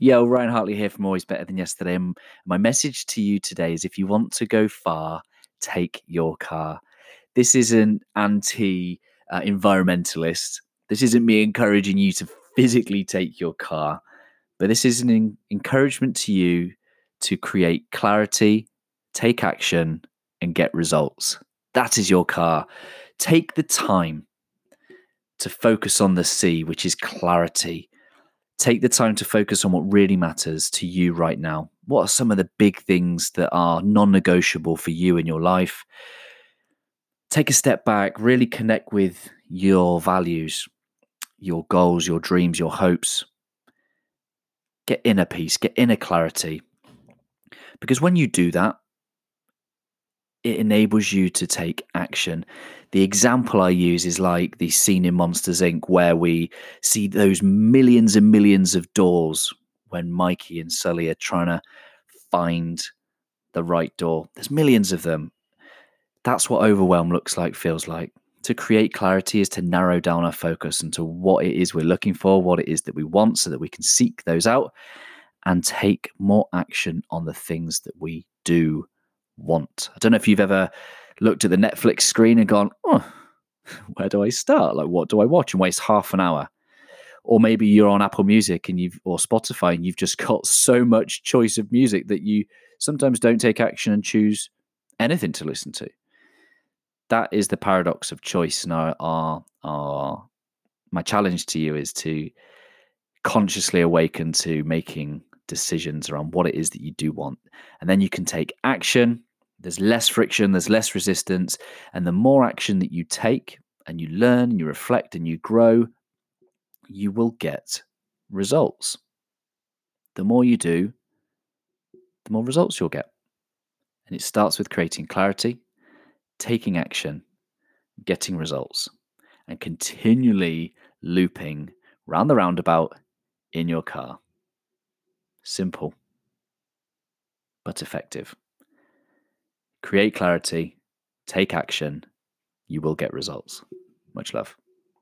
Yo, Ryan Hartley here from Always Better Than Yesterday. And my message to you today is if you want to go far, take your car. This isn't anti uh, environmentalist. This isn't me encouraging you to physically take your car, but this is an encouragement to you to create clarity, take action, and get results. That is your car. Take the time to focus on the C, which is clarity take the time to focus on what really matters to you right now. What are some of the big things that are non negotiable for you in your life? Take a step back, really connect with your values, your goals, your dreams, your hopes. Get inner peace, get inner clarity. Because when you do that, it enables you to take action. The example I use is like the scene in Monsters Inc., where we see those millions and millions of doors when Mikey and Sully are trying to find the right door. There's millions of them. That's what overwhelm looks like, feels like. To create clarity is to narrow down our focus into what it is we're looking for, what it is that we want, so that we can seek those out and take more action on the things that we do want. I don't know if you've ever looked at the Netflix screen and gone, oh, where do I start? Like, what do I watch? And waste half an hour. Or maybe you're on Apple Music and you've or Spotify and you've just got so much choice of music that you sometimes don't take action and choose anything to listen to. That is the paradox of choice. And our, our, our my challenge to you is to consciously awaken to making decisions around what it is that you do want. And then you can take action there's less friction, there's less resistance. And the more action that you take and you learn and you reflect and you grow, you will get results. The more you do, the more results you'll get. And it starts with creating clarity, taking action, getting results, and continually looping round the roundabout in your car. Simple, but effective. Create clarity, take action, you will get results. Much love.